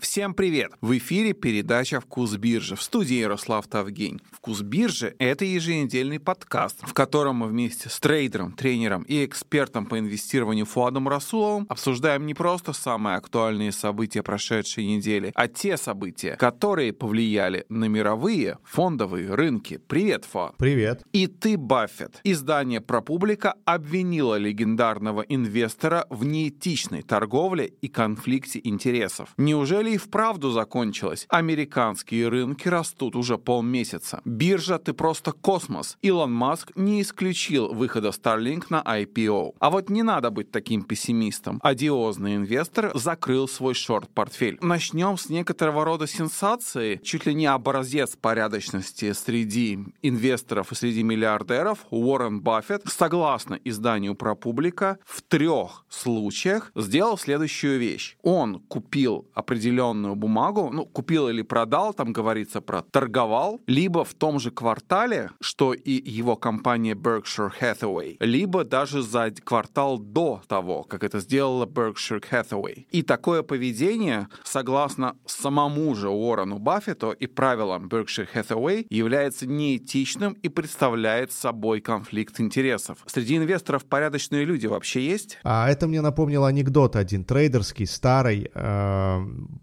Всем привет! В эфире передача «Вкус биржи» в студии Ярослав Тавгень. «Вкус биржи» — это еженедельный подкаст, в котором мы вместе с трейдером, тренером и экспертом по инвестированию Фуадом Расуловым обсуждаем не просто самые актуальные события прошедшей недели, а те события, которые повлияли на мировые фондовые рынки. Привет, Фуад! Привет! И ты, Баффет. Издание «Пропублика» обвинило легендарного инвестора в неэтичной торговле и конфликте интересов. Неужели и вправду закончилось. Американские рынки растут уже полмесяца. Биржа — ты просто космос. Илон Маск не исключил выхода Starlink на IPO. А вот не надо быть таким пессимистом. Одиозный инвестор закрыл свой шорт-портфель. Начнем с некоторого рода сенсации. Чуть ли не образец порядочности среди инвесторов и среди миллиардеров Уоррен Баффет, согласно изданию ProPublica, в трех случаях сделал следующую вещь. Он купил определенные определенную бумагу, ну, купил или продал, там говорится про торговал, либо в том же квартале, что и его компания Berkshire Hathaway, либо даже за квартал до того, как это сделала Berkshire Hathaway. И такое поведение, согласно самому же Уоррену Баффету и правилам Berkshire Hathaway, является неэтичным и представляет собой конфликт интересов. Среди инвесторов порядочные люди вообще есть? А это мне напомнил анекдот один, трейдерский, старый, э,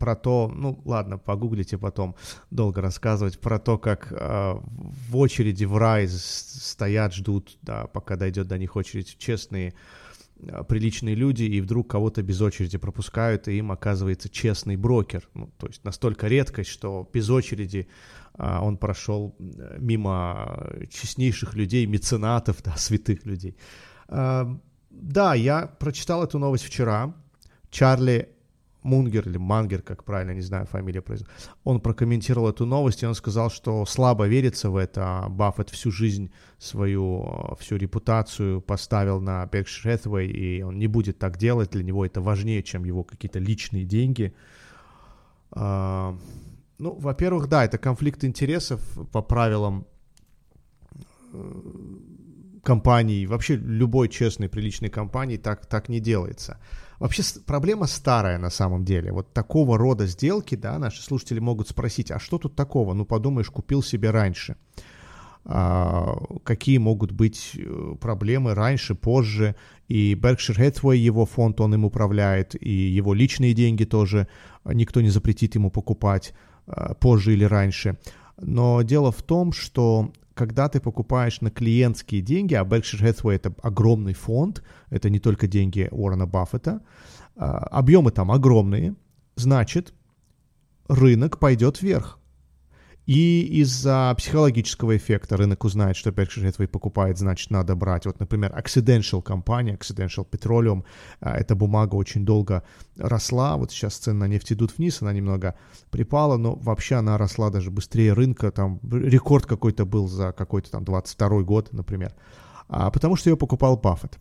про то, ну ладно, погуглите потом, долго рассказывать, про то, как э, в очереди в рай стоят, ждут, да, пока дойдет до них очередь честные, э, приличные люди, и вдруг кого-то без очереди пропускают, и им оказывается честный брокер. Ну, то есть настолько редкость, что без очереди э, он прошел э, мимо честнейших людей, меценатов, да, святых людей. Э, да, я прочитал эту новость вчера. Чарли Мунгер или Мангер, как правильно, не знаю, фамилия произносит, он прокомментировал эту новость, и он сказал, что слабо верится в это. Баффет всю жизнь свою, всю репутацию поставил на Berkshire Hathaway, и он не будет так делать, для него это важнее, чем его какие-то личные деньги. А, ну, во-первых, да, это конфликт интересов по правилам э, компании, вообще любой честной, приличной компании так, так не делается. Вообще проблема старая на самом деле. Вот такого рода сделки, да, наши слушатели могут спросить, а что тут такого? Ну, подумаешь, купил себе раньше. А, какие могут быть э, проблемы раньше, позже. И Berkshire Hathaway, его фонд, он им управляет, и его личные деньги тоже никто не запретит ему покупать а, позже или раньше. Но дело в том, что когда ты покупаешь на клиентские деньги, а Berkshire Hathaway это огромный фонд, это не только деньги Уоррена Баффета, а, объемы там огромные, значит, рынок пойдет вверх. И из-за психологического эффекта рынок узнает, что Berkshire Hathaway покупает, значит, надо брать. Вот, например, Accidental компания, Accidental Petroleum, а, эта бумага очень долго росла, вот сейчас цены на нефть идут вниз, она немного припала, но вообще она росла даже быстрее рынка, там рекорд какой-то был за какой-то там 22 год, например, а, потому что ее покупал Баффет.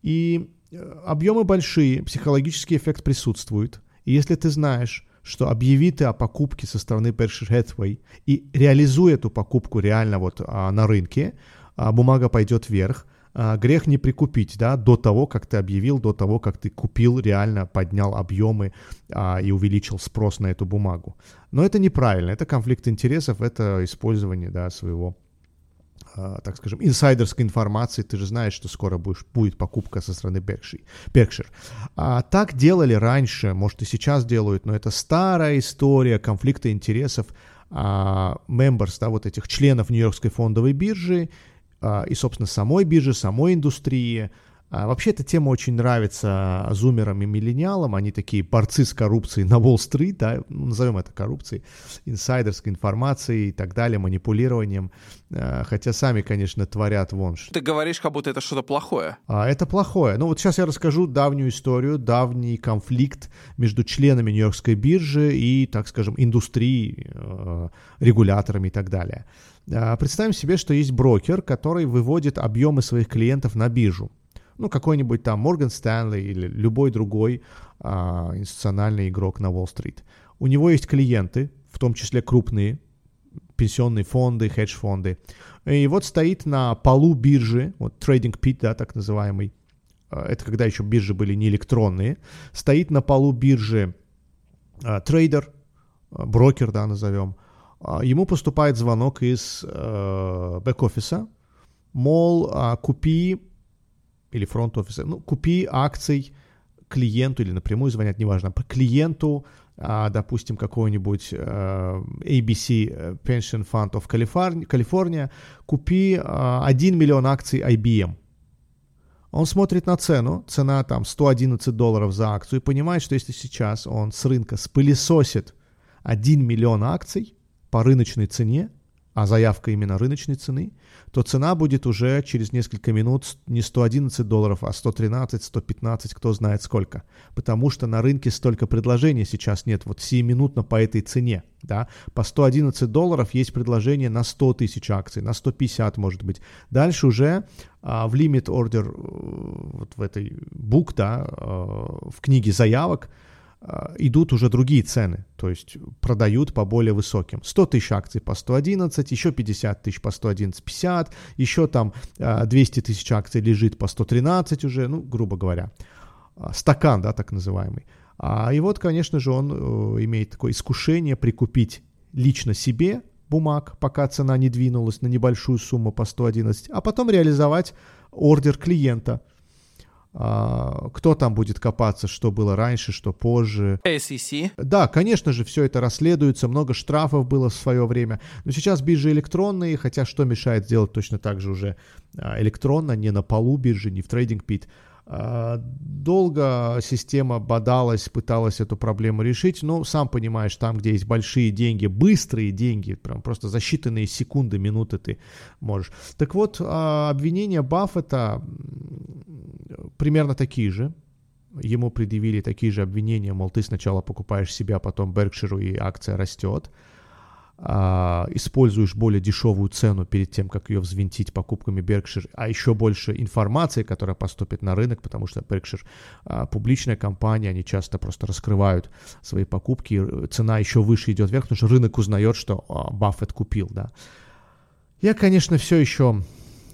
И э, объемы большие, психологический эффект присутствует, и если ты знаешь, что объяви ты о покупке со стороны Berkshire Hathaway и реализуй эту покупку реально вот а, на рынке, а, бумага пойдет вверх, а, грех не прикупить, да, до того, как ты объявил, до того, как ты купил, реально поднял объемы а, и увеличил спрос на эту бумагу. Но это неправильно, это конфликт интересов, это использование, да, своего так скажем, инсайдерской информации, ты же знаешь, что скоро будешь, будет покупка со стороны. Berkshire. А, так делали раньше, может и сейчас делают, но это старая история конфликта интересов а, members, да, вот этих членов Нью-Йоркской фондовой биржи а, и, собственно, самой биржи, самой индустрии, а, вообще эта тема очень нравится зумерам и миллениалам. Они такие борцы с коррупцией на Уолл-стрит, да, ну, назовем это коррупцией, инсайдерской информацией и так далее, манипулированием. А, хотя сами, конечно, творят вон. Ты говоришь, как будто это что-то плохое. А, это плохое. Ну вот сейчас я расскажу давнюю историю, давний конфликт между членами Нью-Йоркской биржи и, так скажем, индустрией, э, регуляторами и так далее. Представим себе, что есть брокер, который выводит объемы своих клиентов на биржу ну, какой-нибудь там Морган Стэнли или любой другой а, институциональный игрок на Уолл-стрит. У него есть клиенты, в том числе крупные, пенсионные фонды, хедж-фонды. И вот стоит на полу биржи, вот trading pit, да, так называемый, а, это когда еще биржи были не электронные, стоит на полу биржи э, трейдер, э, брокер, да, назовем, э, ему поступает звонок из э, бэк-офиса, мол, купи, или фронт-офиса, ну, купи акций клиенту или напрямую звонят, неважно, клиенту, а, допустим, какой-нибудь а, ABC Pension Fund of California, купи а, 1 миллион акций IBM. Он смотрит на цену, цена там 111 долларов за акцию, и понимает, что если сейчас он с рынка спылесосит 1 миллион акций по рыночной цене, а заявка именно рыночной цены, то цена будет уже через несколько минут не 111 долларов, а 113, 115, кто знает сколько. Потому что на рынке столько предложений сейчас нет, вот сиюминутно по этой цене. Да? По 111 долларов есть предложение на 100 тысяч акций, на 150 может быть. Дальше уже а, в лимит ордер э, вот в этой бук, да, а, в книге заявок, идут уже другие цены, то есть продают по более высоким. 100 тысяч акций по 111, еще 50 тысяч по 111, 50, еще там 200 а, тысяч акций лежит по 113 уже, ну, грубо говоря. А, стакан, да, так называемый. И вот, конечно же, он э, имеет такое искушение прикупить лично себе бумаг, пока цена не двинулась на небольшую сумму по 111, а потом реализовать ордер клиента – а, кто там будет копаться, что было раньше, что позже. SEC? Да, конечно же, все это расследуется, много штрафов было в свое время, но сейчас биржи электронные, хотя что мешает сделать точно так же уже а, электронно, не на полу биржи, не в трейдинг пит. А, долго система бодалась, пыталась эту проблему решить, но сам понимаешь, там, где есть большие деньги, быстрые деньги, прям просто за считанные секунды, минуты ты можешь. Так вот, а, обвинения Баффета примерно такие же. Ему предъявили такие же обвинения, мол, ты сначала покупаешь себя, потом Беркширу, и акция растет а, используешь более дешевую цену перед тем, как ее взвинтить покупками Berkshire, а еще больше информации, которая поступит на рынок, потому что Berkshire а, публичная компания, они часто просто раскрывают свои покупки, цена еще выше идет вверх, потому что рынок узнает, что а, Баффет купил, да. Я, конечно, все еще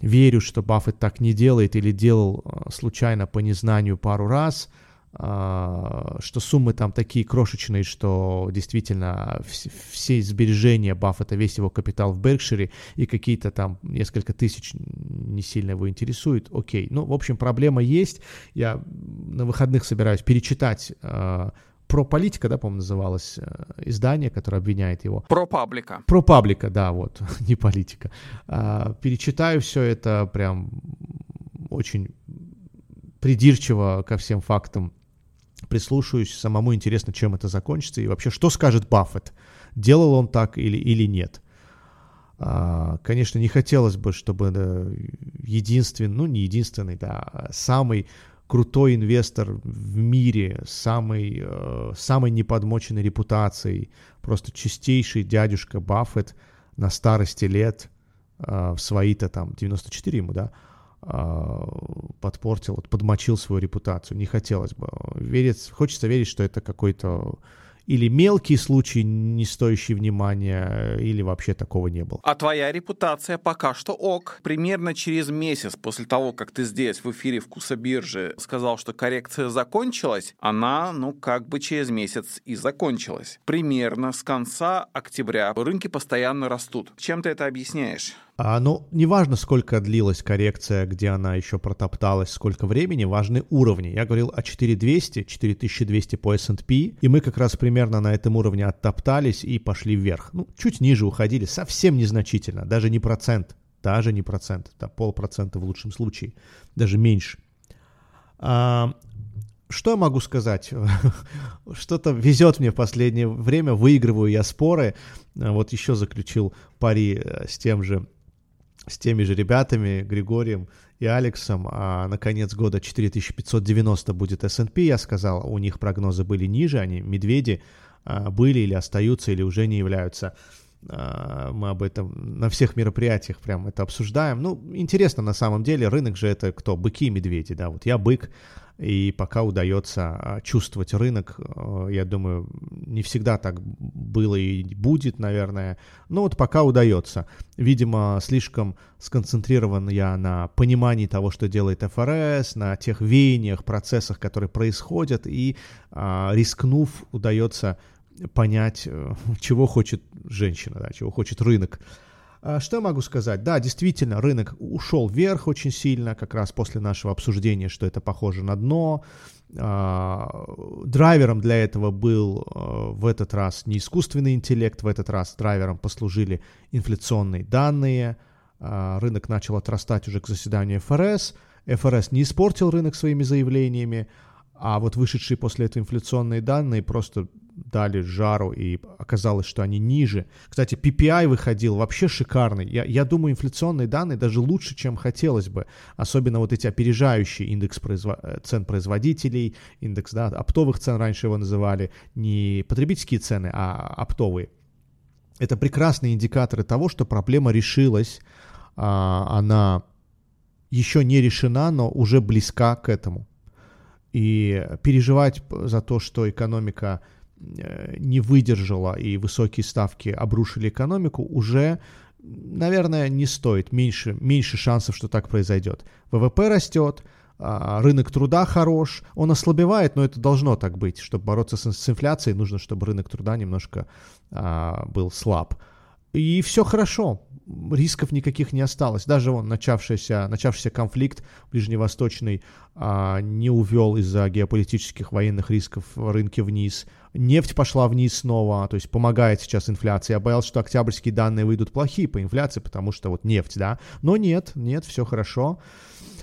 верю, что Баффет так не делает или делал а, случайно по незнанию пару раз – а, что суммы там такие крошечные, что действительно все сбережения Баффета, весь его капитал в Беркшире и какие-то там несколько тысяч не сильно его интересует, окей. Ну, в общем, проблема есть. Я на выходных собираюсь перечитать а, про политика, да, по-моему, называлось э, издание, которое обвиняет его. Про паблика. Про паблика, да, вот, не политика. А, перечитаю все это прям очень придирчиво ко всем фактам прислушаюсь, самому интересно, чем это закончится, и вообще, что скажет Баффет, делал он так или, или нет. А, конечно, не хотелось бы, чтобы единственный, ну не единственный, да, а самый крутой инвестор в мире, самый, э, самой неподмоченной репутацией, просто чистейший дядюшка Баффет на старости лет, э, в свои-то там 94 ему, да, а, подпортил, вот, подмочил свою репутацию. Не хотелось бы. Верить, хочется верить, что это какой-то или мелкий случай, не стоящий внимания, или вообще такого не было. А твоя репутация пока что ок. Примерно через месяц после того, как ты здесь в эфире «Вкуса биржи» сказал, что коррекция закончилась, она, ну, как бы через месяц и закончилась. Примерно с конца октября рынки постоянно растут. Чем ты это объясняешь? А, ну, неважно, сколько длилась коррекция, где она еще протопталась, сколько времени, важны уровни. Я говорил о 4200, 4200 по S&P, и мы как раз примерно на этом уровне оттоптались и пошли вверх. Ну, чуть ниже уходили, совсем незначительно, даже не процент, даже не процент, это полпроцента в лучшем случае, даже меньше. А, что я могу сказать? Что-то везет мне в последнее время, выигрываю я споры. Вот еще заключил пари э, с тем же с теми же ребятами, Григорием и Алексом, а на конец года 4590 будет S&P, я сказал, у них прогнозы были ниже, они, медведи, а, были или остаются, или уже не являются. А, мы об этом на всех мероприятиях прям это обсуждаем. Ну, интересно на самом деле, рынок же это кто? Быки и медведи, да, вот я бык, и пока удается а, чувствовать рынок, я думаю, не всегда так было и будет, наверное. Но вот пока удается. Видимо, слишком сконцентрирован я на понимании того, что делает ФРС, на тех веяниях, процессах, которые происходят, и а, рискнув, удается понять, э, чего хочет женщина, да, чего хочет рынок. А что я могу сказать? Да, действительно, рынок ушел вверх очень сильно, как раз после нашего обсуждения, что это похоже на дно. А, драйвером для этого был а, в этот раз не искусственный интеллект, в этот раз драйвером послужили инфляционные данные. Рынок начал отрастать уже к заседанию ФРС. ФРС не испортил рынок своими заявлениями, а вот вышедшие после этого инфляционные данные просто дали жару, и оказалось, что они ниже. Кстати, PPI выходил вообще шикарный. Я, я думаю, инфляционные данные даже лучше, чем хотелось бы. Особенно вот эти опережающие индекс произво... Э, цен производителей, индекс да, оптовых цен раньше его называли, не потребительские цены, а оптовые. Это прекрасные индикаторы того, что проблема решилась, а, она еще не решена, но уже близка к этому. И переживать за то, что экономика Э, не выдержала и высокие ставки обрушили экономику, уже, наверное, не стоит. Меньше, меньше шансов, что так произойдет. ВВП растет, а, рынок труда хорош, он ослабевает, но это должно так быть. Чтобы бороться с, с инфляцией, нужно, чтобы рынок труда немножко а, был слаб. И все хорошо, рисков никаких не осталось. Даже он начавшийся, начавшийся конфликт ближневосточный а, не увел из-за геополитических военных рисков рынки вниз. Нефть пошла вниз снова, то есть помогает сейчас инфляции. Я боялся, что октябрьские данные выйдут плохие по инфляции, потому что вот нефть, да. Но нет, нет, все хорошо.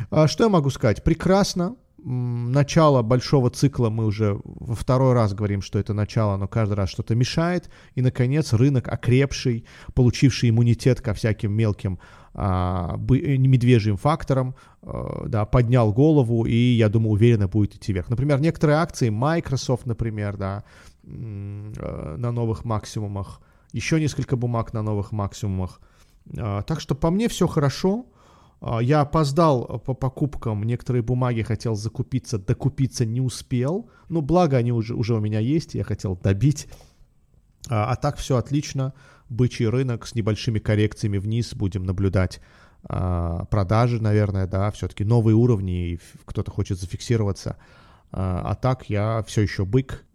А, что я могу сказать? Прекрасно, начало большого цикла мы уже во второй раз говорим, что это начало, но каждый раз что-то мешает. И, наконец, рынок окрепший, получивший иммунитет ко всяким мелким а, э, медвежьим факторам, а, да, поднял голову и, я думаю, уверенно будет идти вверх. Например, некоторые акции, Microsoft, например, да, а, на новых максимумах, еще несколько бумаг на новых максимумах. А, так что по мне все хорошо. А, я опоздал по покупкам, некоторые бумаги хотел закупиться, докупиться не успел. Ну, благо они уже, уже у меня есть, я хотел добить. А, а так все отлично. Бычий рынок с небольшими коррекциями вниз будем наблюдать. А, продажи, наверное, да, все-таки новые уровни, кто-то хочет зафиксироваться. А, так я все еще бык,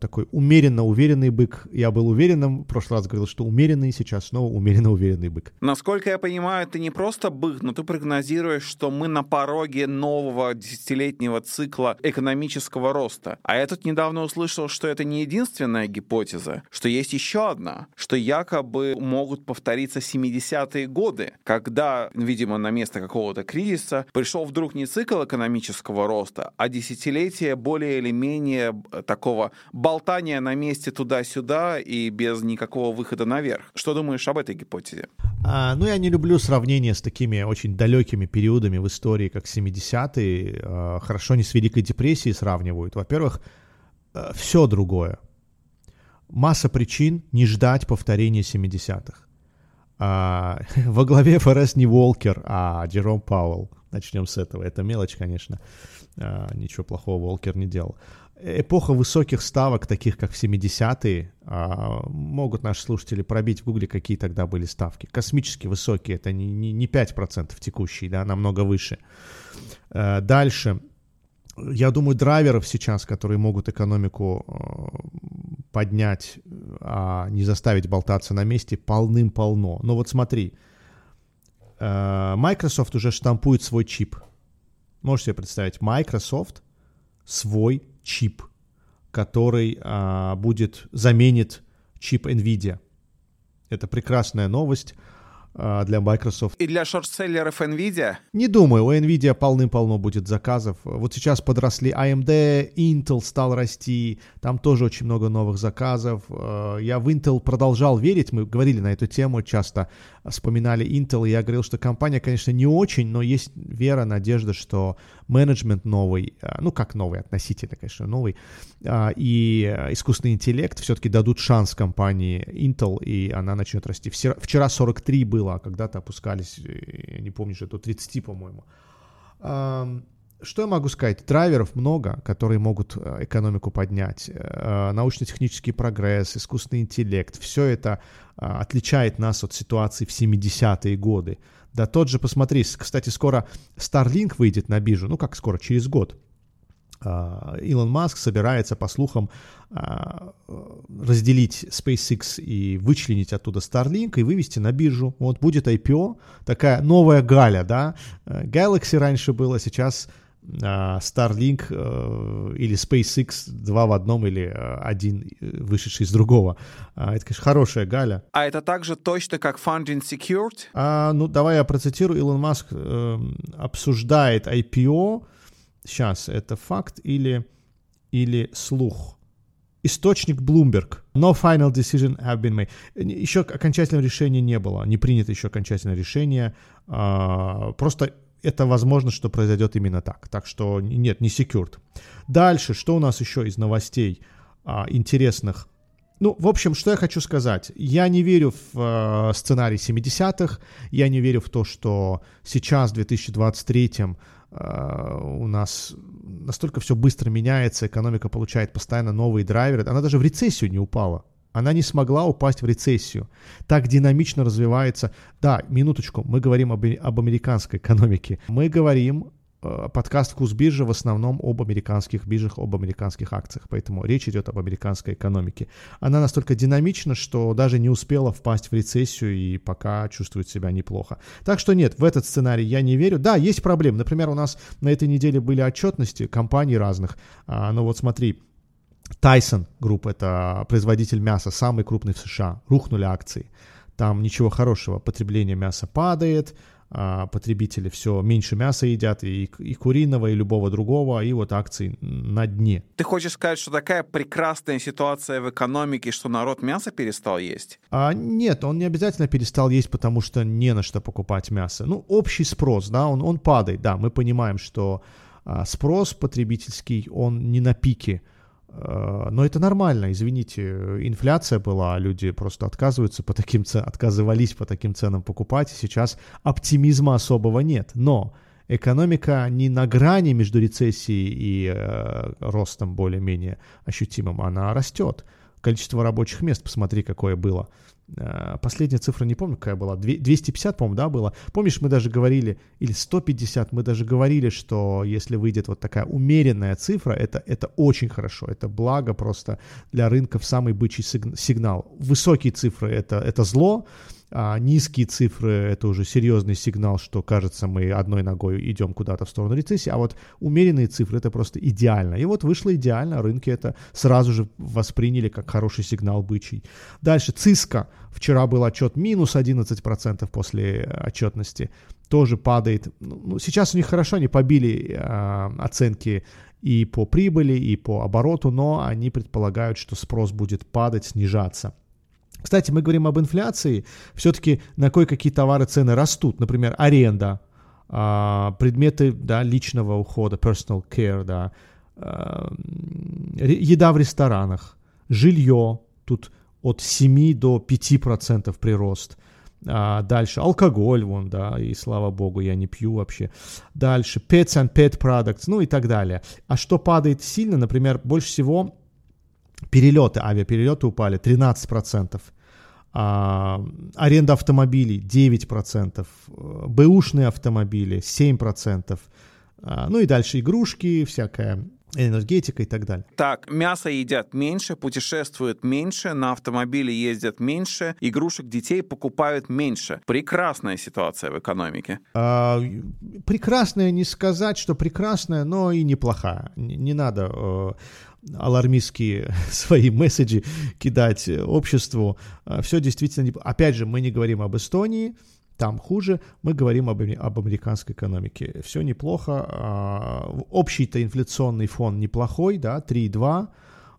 такой умеренно уверенный бык. Я был уверенным, в прошлый раз говорил, что умеренный, сейчас снова умеренно уверенный бык. Насколько я понимаю, ты не просто бык, но ты прогнозируешь, что мы на пороге нового десятилетнего цикла экономического роста. А я тут недавно услышал, что это не единственная гипотеза, что есть еще одна, что якобы могут повториться 70-е годы, когда, видимо, на место какого-то кризиса пришел вдруг не цикл экономического роста, а десятилетие более или менее такого такого болтания на месте туда-сюда и без никакого выхода наверх. Что думаешь об этой гипотезе? А, ну, я не люблю сравнение с такими очень далекими периодами в истории, как 70-е. А, хорошо не с Великой депрессией сравнивают. Во-первых, а, все другое. Масса причин не ждать повторения 70-х. А, во главе ФРС не Волкер, а Джером Пауэлл. Начнем с этого. Это мелочь, конечно. А, ничего плохого Волкер не делал эпоха высоких ставок, таких как в 70-е, а, могут наши слушатели пробить в гугле, какие тогда были ставки. Космически высокие, это не, не, не 5% текущие, да, намного выше. Э, дальше, я думаю, драйверов сейчас, которые могут экономику э, поднять, а не заставить болтаться на месте, полным-полно. Но вот смотри, э, Microsoft уже штампует свой чип. Можете себе представить, Microsoft свой чип, который а, будет заменит чип NVIDIA. Это прекрасная новость. А, для Microsoft. И для шортселлеров NVIDIA? Не думаю, у NVIDIA полным-полно будет заказов. Вот сейчас подросли AMD, Intel стал расти, там тоже очень много новых заказов. А, я в Intel продолжал верить, мы говорили на эту тему, часто вспоминали Intel, я говорил, что компания, конечно, не очень, но есть вера, надежда, что менеджмент новый, а, ну как новый, относительно, конечно, новый, и искусственный интеллект все-таки дадут шанс компании Intel, и она начнет расти. Вчера 43 было, а когда-то опускались, я не помню, что это 30, по-моему. Что я могу сказать? Драйверов много, которые могут э, экономику поднять. Э, научно-технический прогресс, искусственный интеллект. Все это э, отличает нас от ситуации в 70-е годы. Да тот же, посмотри, кстати, скоро Starlink выйдет на биржу. Ну как скоро, через год. Илон Маск собирается, по слухам, разделить SpaceX и вычленить оттуда Starlink и вывести на биржу. Вот будет IPO, такая новая Галя, да. Galaxy раньше было, сейчас Starlink э, или SpaceX два в одном или э, один э, вышедший из другого. А, это, конечно, хорошая галя. А это также точно как Funding Secured? А, ну, давай я процитирую. Илон Маск э, обсуждает IPO. Сейчас, это факт или, или слух? Источник Bloomberg. No final decision have been made. Еще окончательного решения не было. Не принято еще окончательное решение. А, просто это возможно, что произойдет именно так. Так что нет, не secured. Дальше, что у нас еще из новостей а, интересных? Ну, в общем, что я хочу сказать. Я не верю в э, сценарий 70-х, я не верю в то, что сейчас, в 2023 э, у нас настолько все быстро меняется, экономика получает постоянно новые драйверы. Она даже в рецессию не упала. Она не смогла упасть в рецессию. Так динамично развивается. Да, минуточку, мы говорим об, об американской экономике. Мы говорим э, подкаст «Вкус биржи» в основном об американских биржах, об американских акциях. Поэтому речь идет об американской экономике. Она настолько динамична, что даже не успела впасть в рецессию и пока чувствует себя неплохо. Так что нет, в этот сценарий я не верю. Да, есть проблемы. Например, у нас на этой неделе были отчетности компаний разных. А, ну вот смотри, Tyson Group, это производитель мяса, самый крупный в США, рухнули акции. Там ничего хорошего, потребление мяса падает, а, потребители все меньше мяса едят, и, и куриного, и любого другого, и вот акции на дне. Ты хочешь сказать, что такая прекрасная ситуация в экономике, что народ мясо перестал есть? А, нет, он не обязательно перестал есть, потому что не на что покупать мясо. Ну, общий спрос, да, он, он падает, да, мы понимаем, что а, спрос потребительский, он не на пике, но это нормально, извините, инфляция была, люди просто отказываются по таким ценам, отказывались по таким ценам покупать, и сейчас оптимизма особого нет. Но экономика не на грани между рецессией и э, ростом более-менее ощутимым, она растет. Количество рабочих мест, посмотри, какое было. Э, последняя цифра, не помню, какая была, 250, по-моему, да, было. Помнишь, мы даже говорили, или 150, мы даже говорили, что если выйдет вот такая умеренная цифра, это, это очень хорошо, это благо просто для рынков самый бычий сигнал. Высокие цифры это, это зло, а низкие цифры — это уже серьезный сигнал, что, кажется, мы одной ногой идем куда-то в сторону рецессии, а вот умеренные цифры — это просто идеально. И вот вышло идеально, рынки это сразу же восприняли как хороший сигнал бычий. Дальше, Циска. Вчера был отчет минус 11% после отчетности. Тоже падает. Ну, ну, сейчас у них хорошо, они побили э, оценки и по прибыли, и по обороту, но они предполагают, что спрос будет падать, снижаться. Кстати, мы говорим об инфляции. Все-таки на кое-какие товары цены растут. Например, аренда, а, предметы да, личного ухода, personal care, да, а, еда в ресторанах, жилье. Тут от 7 до 5% прирост. А дальше алкоголь, вон, да, и слава богу, я не пью вообще. Дальше pets and pet products, ну и так далее. А что падает сильно, например, больше всего Перелеты, авиаперелеты упали 13%. А, аренда автомобилей 9%, бэушные автомобили 7%, а, ну и дальше игрушки, всякая энергетика и так далее. Так, мясо едят меньше, путешествуют меньше, на автомобиле ездят меньше, игрушек детей покупают меньше. Прекрасная ситуация в экономике. А, прекрасная не сказать, что прекрасная, но и неплохая. Не, не надо э, алармистские свои месседжи кидать обществу. А, Все действительно... Опять же, мы не говорим об Эстонии, там хуже, мы говорим об, об американской экономике. Все неплохо. А, общий-то инфляционный фон неплохой, да, 3,2.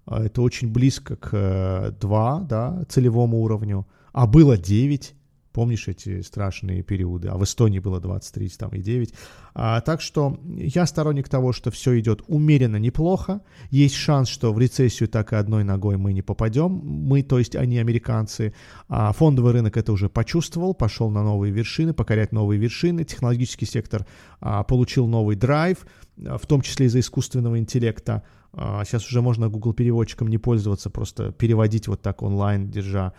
А, это очень близко к 2, э, да, целевому уровню. А было 9 Помнишь эти страшные периоды? А в Эстонии было 23 там, и 9. А, так что я сторонник того, что все идет умеренно неплохо. Есть шанс, что в рецессию так и одной ногой мы не попадем. Мы, то есть они американцы. А фондовый рынок это уже почувствовал, пошел на новые вершины, покорять новые вершины. Технологический сектор а, получил новый драйв, в том числе из-за искусственного интеллекта. А, сейчас уже можно Google переводчиком не пользоваться, просто переводить вот так онлайн, держа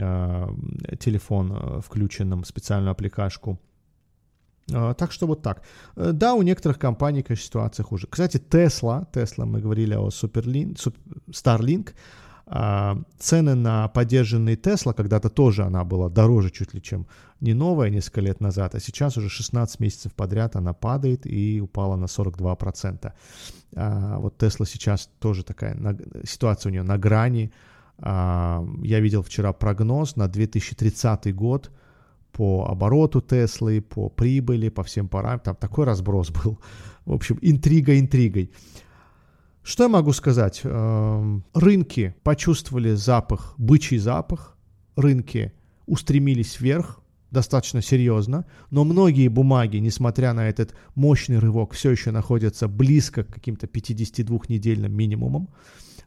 а, телефон а, включенным, специальную аппликашку. Так что вот так. Э, да, у некоторых компаний, конечно, ситуация хуже. Кстати, Tesla, Tesla, мы говорили о Superlink, Starlink, цены на поддержанные Tesla, когда-то тоже она была дороже чуть ли, чем не новая несколько лет назад, а сейчас уже 16 месяцев подряд она падает и упала на 42%. А, вот Тесла сейчас тоже такая, ситуация у нее на грани. А, я видел вчера прогноз на 2030 год по обороту Теслы, по прибыли, по всем параметрам. Там такой разброс был. В общем, интрига интригой. Что я могу сказать? Эм, рынки почувствовали запах, бычий запах. Рынки устремились вверх достаточно серьезно, но многие бумаги, несмотря на этот мощный рывок, все еще находятся близко к каким-то 52-недельным минимумам,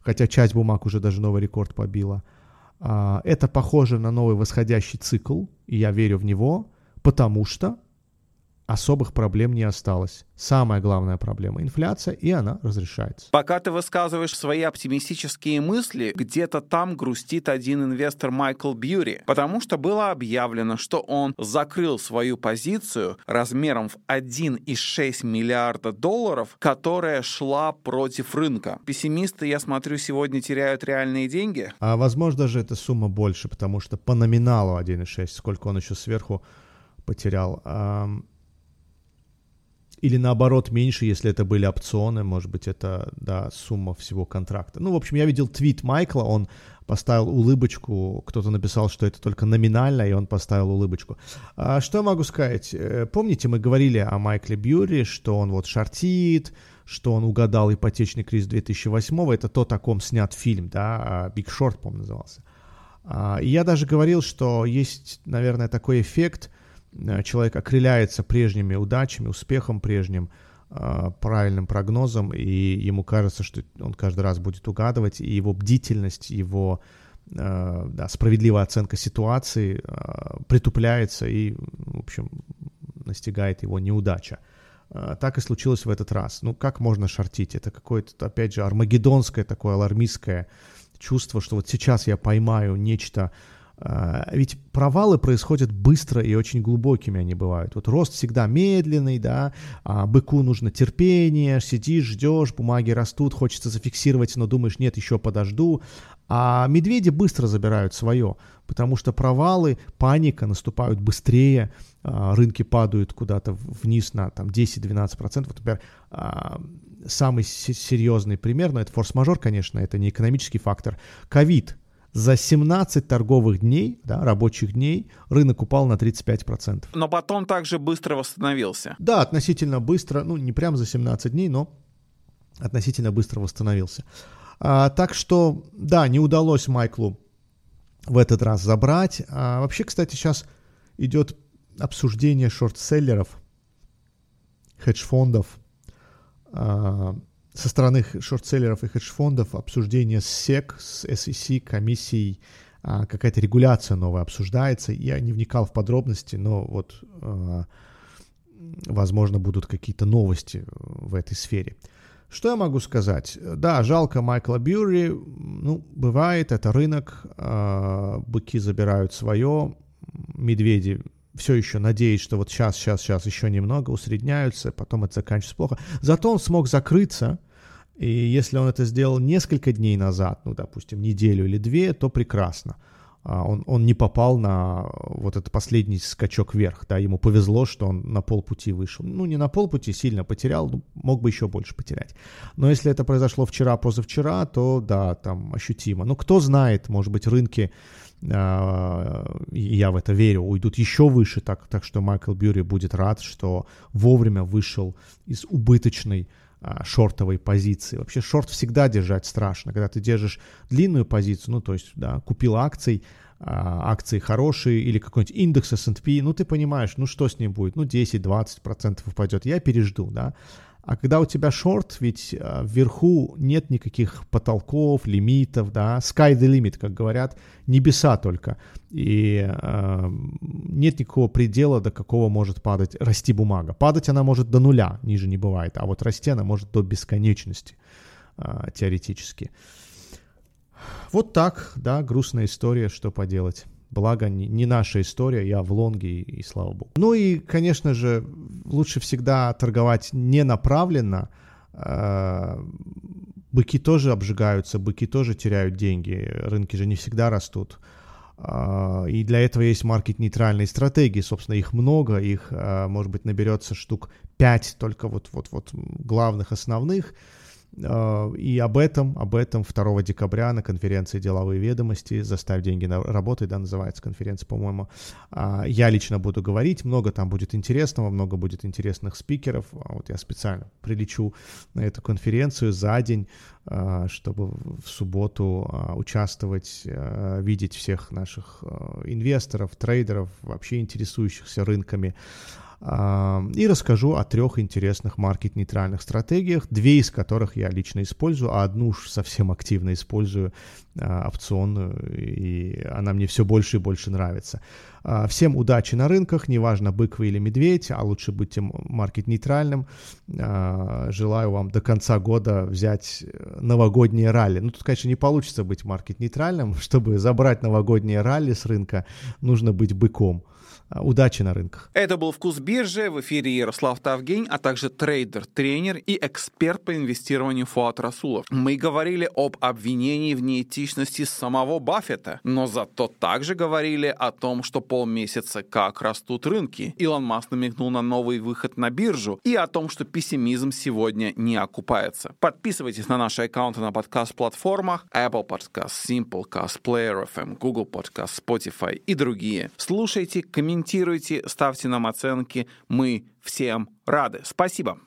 хотя часть бумаг уже даже новый рекорд побила. А, это похоже на новый восходящий цикл, и я верю в него, потому что особых проблем не осталось. Самая главная проблема – инфляция, и она разрешается. Пока ты высказываешь свои оптимистические мысли, где-то там грустит один инвестор Майкл Бьюри, потому что было объявлено, что он закрыл свою позицию размером в 1,6 миллиарда долларов, которая шла против рынка. Пессимисты, я смотрю, сегодня теряют реальные деньги? А возможно, даже эта сумма больше, потому что по номиналу 1,6, сколько он еще сверху потерял. Или наоборот меньше, если это были опционы, может быть, это, да, сумма всего контракта. Ну, в общем, я видел твит Майкла, он поставил улыбочку, кто-то написал, что это только номинально, и он поставил улыбочку. А что я могу сказать? Э, помните, мы говорили о Майкле Бьюри, что он вот шортит, что он угадал ипотечный кризис 2008 это то, о ком снят фильм, да, Big Short, по-моему, назывался. А, и я даже говорил, что есть, наверное, такой эффект – человек окрыляется прежними удачами, успехом прежним, э, правильным прогнозом, и ему кажется, что он каждый раз будет угадывать, и его бдительность, его э, да, справедливая оценка ситуации притупляется, и, в общем, настигает его неудача. Так и случилось в этот раз. Ну, как можно шортить? Это какое-то, опять же, армагеддонское такое алармистское чувство, что вот сейчас я поймаю нечто ведь провалы происходят быстро и очень глубокими они бывают. Вот рост всегда медленный, да, а быку нужно терпение, сидишь, ждешь, бумаги растут, хочется зафиксировать, но думаешь, нет, еще подожду. А медведи быстро забирают свое, потому что провалы, паника наступают быстрее, а, рынки падают куда-то вниз на там, 10-12%. Вот, например, а, самый серьезный пример, но это форс-мажор, конечно, это не экономический фактор, ковид – за 17 торговых дней, да, рабочих дней, рынок упал на 35%. Но потом также быстро восстановился. Да, относительно быстро, ну не прям за 17 дней, но относительно быстро восстановился. А, так что, да, не удалось Майклу в этот раз забрать. А, вообще, кстати, сейчас идет обсуждение шортселлеров, хедж-фондов, а, со стороны шортселлеров и хедж-фондов обсуждение с SEC, с SEC, комиссией, а, какая-то регуляция новая обсуждается. Я не вникал в подробности, но вот, а, возможно, будут какие-то новости в этой сфере. Что я могу сказать? Да, жалко Майкла Бьюри. Ну, бывает, это рынок. А, быки забирают свое. Медведи все еще надеюсь, что вот сейчас, сейчас, сейчас еще немного усредняются, потом это заканчивается плохо. Зато он смог закрыться, и если он это сделал несколько дней назад, ну, допустим, неделю или две, то прекрасно. А, он, он не попал на вот этот последний скачок вверх, да, ему повезло, что он на полпути вышел. Ну, не на полпути, сильно потерял, ну, мог бы еще больше потерять. Но если это произошло вчера, позавчера, то да, там ощутимо. Ну, кто знает, может быть, рынки я в это верю, уйдут еще выше, так, так что Майкл Бьюри будет рад, что вовремя вышел из убыточной а, шортовой позиции. Вообще шорт всегда держать страшно. Когда ты держишь длинную позицию, ну то есть да, купил акций, а, акции хорошие или какой-нибудь индекс S&P, ну ты понимаешь, ну что с ним будет, ну 10-20% упадет, я пережду, да. А когда у тебя шорт, ведь э, вверху нет никаких потолков, лимитов, да, sky the limit, как говорят, небеса только. И э, нет никакого предела, до какого может падать, расти бумага. Падать она может до нуля, ниже не бывает, а вот расти она может до бесконечности, э, теоретически. Вот так, да, грустная история, что поделать. Благо, не, наша история, я в лонге, и, слава богу. Ну и, конечно же, лучше всегда торговать не направленно. Э, быки тоже обжигаются, быки тоже теряют деньги, рынки же не всегда растут. Э, и для этого есть маркет-нейтральные стратегии, собственно, их много, их, э, может быть, наберется штук 5 только вот, вот, вот главных, основных. Э, и об этом, об этом 2 декабря на конференции «Деловые ведомости» «Заставь деньги на работать», да, называется конференция, по-моему, а, я лично буду говорить, много там будет интересного, много будет интересных спикеров. А вот я специально прилечу на эту конференцию за день, а, чтобы в субботу участвовать, видеть всех наших инвесторов, трейдеров, вообще интересующихся рынками, и расскажу о трех интересных маркет-нейтральных стратегиях, две из которых я лично использую, а одну уж совсем активно использую, а, опционную, и она мне все больше и больше нравится. А, всем удачи на рынках, неважно, бык вы или медведь, а лучше быть маркет-нейтральным. А, желаю вам до конца года взять новогодние ралли. Ну, тут, конечно, не получится быть маркет-нейтральным. Чтобы забрать новогодние ралли с рынка, нужно быть быком. А, удачи на рынках. Это был «Вкус биржи». В эфире Ярослав Тавгень, а также трейдер, тренер и эксперт по инвестированию Фуат Расулов. Мы говорили об обвинении в неэтичности самого Баффета, но зато также говорили о том, что полмесяца как растут рынки. Илон Маск намекнул на новый выход на биржу и о том, что пессимизм сегодня не окупается. Подписывайтесь на наши аккаунты на подкаст-платформах Apple Podcast, Simplecast, Player FM, Google Podcast, Spotify и другие. Слушайте, комментируйте комментируйте, ставьте нам оценки. Мы всем рады. Спасибо.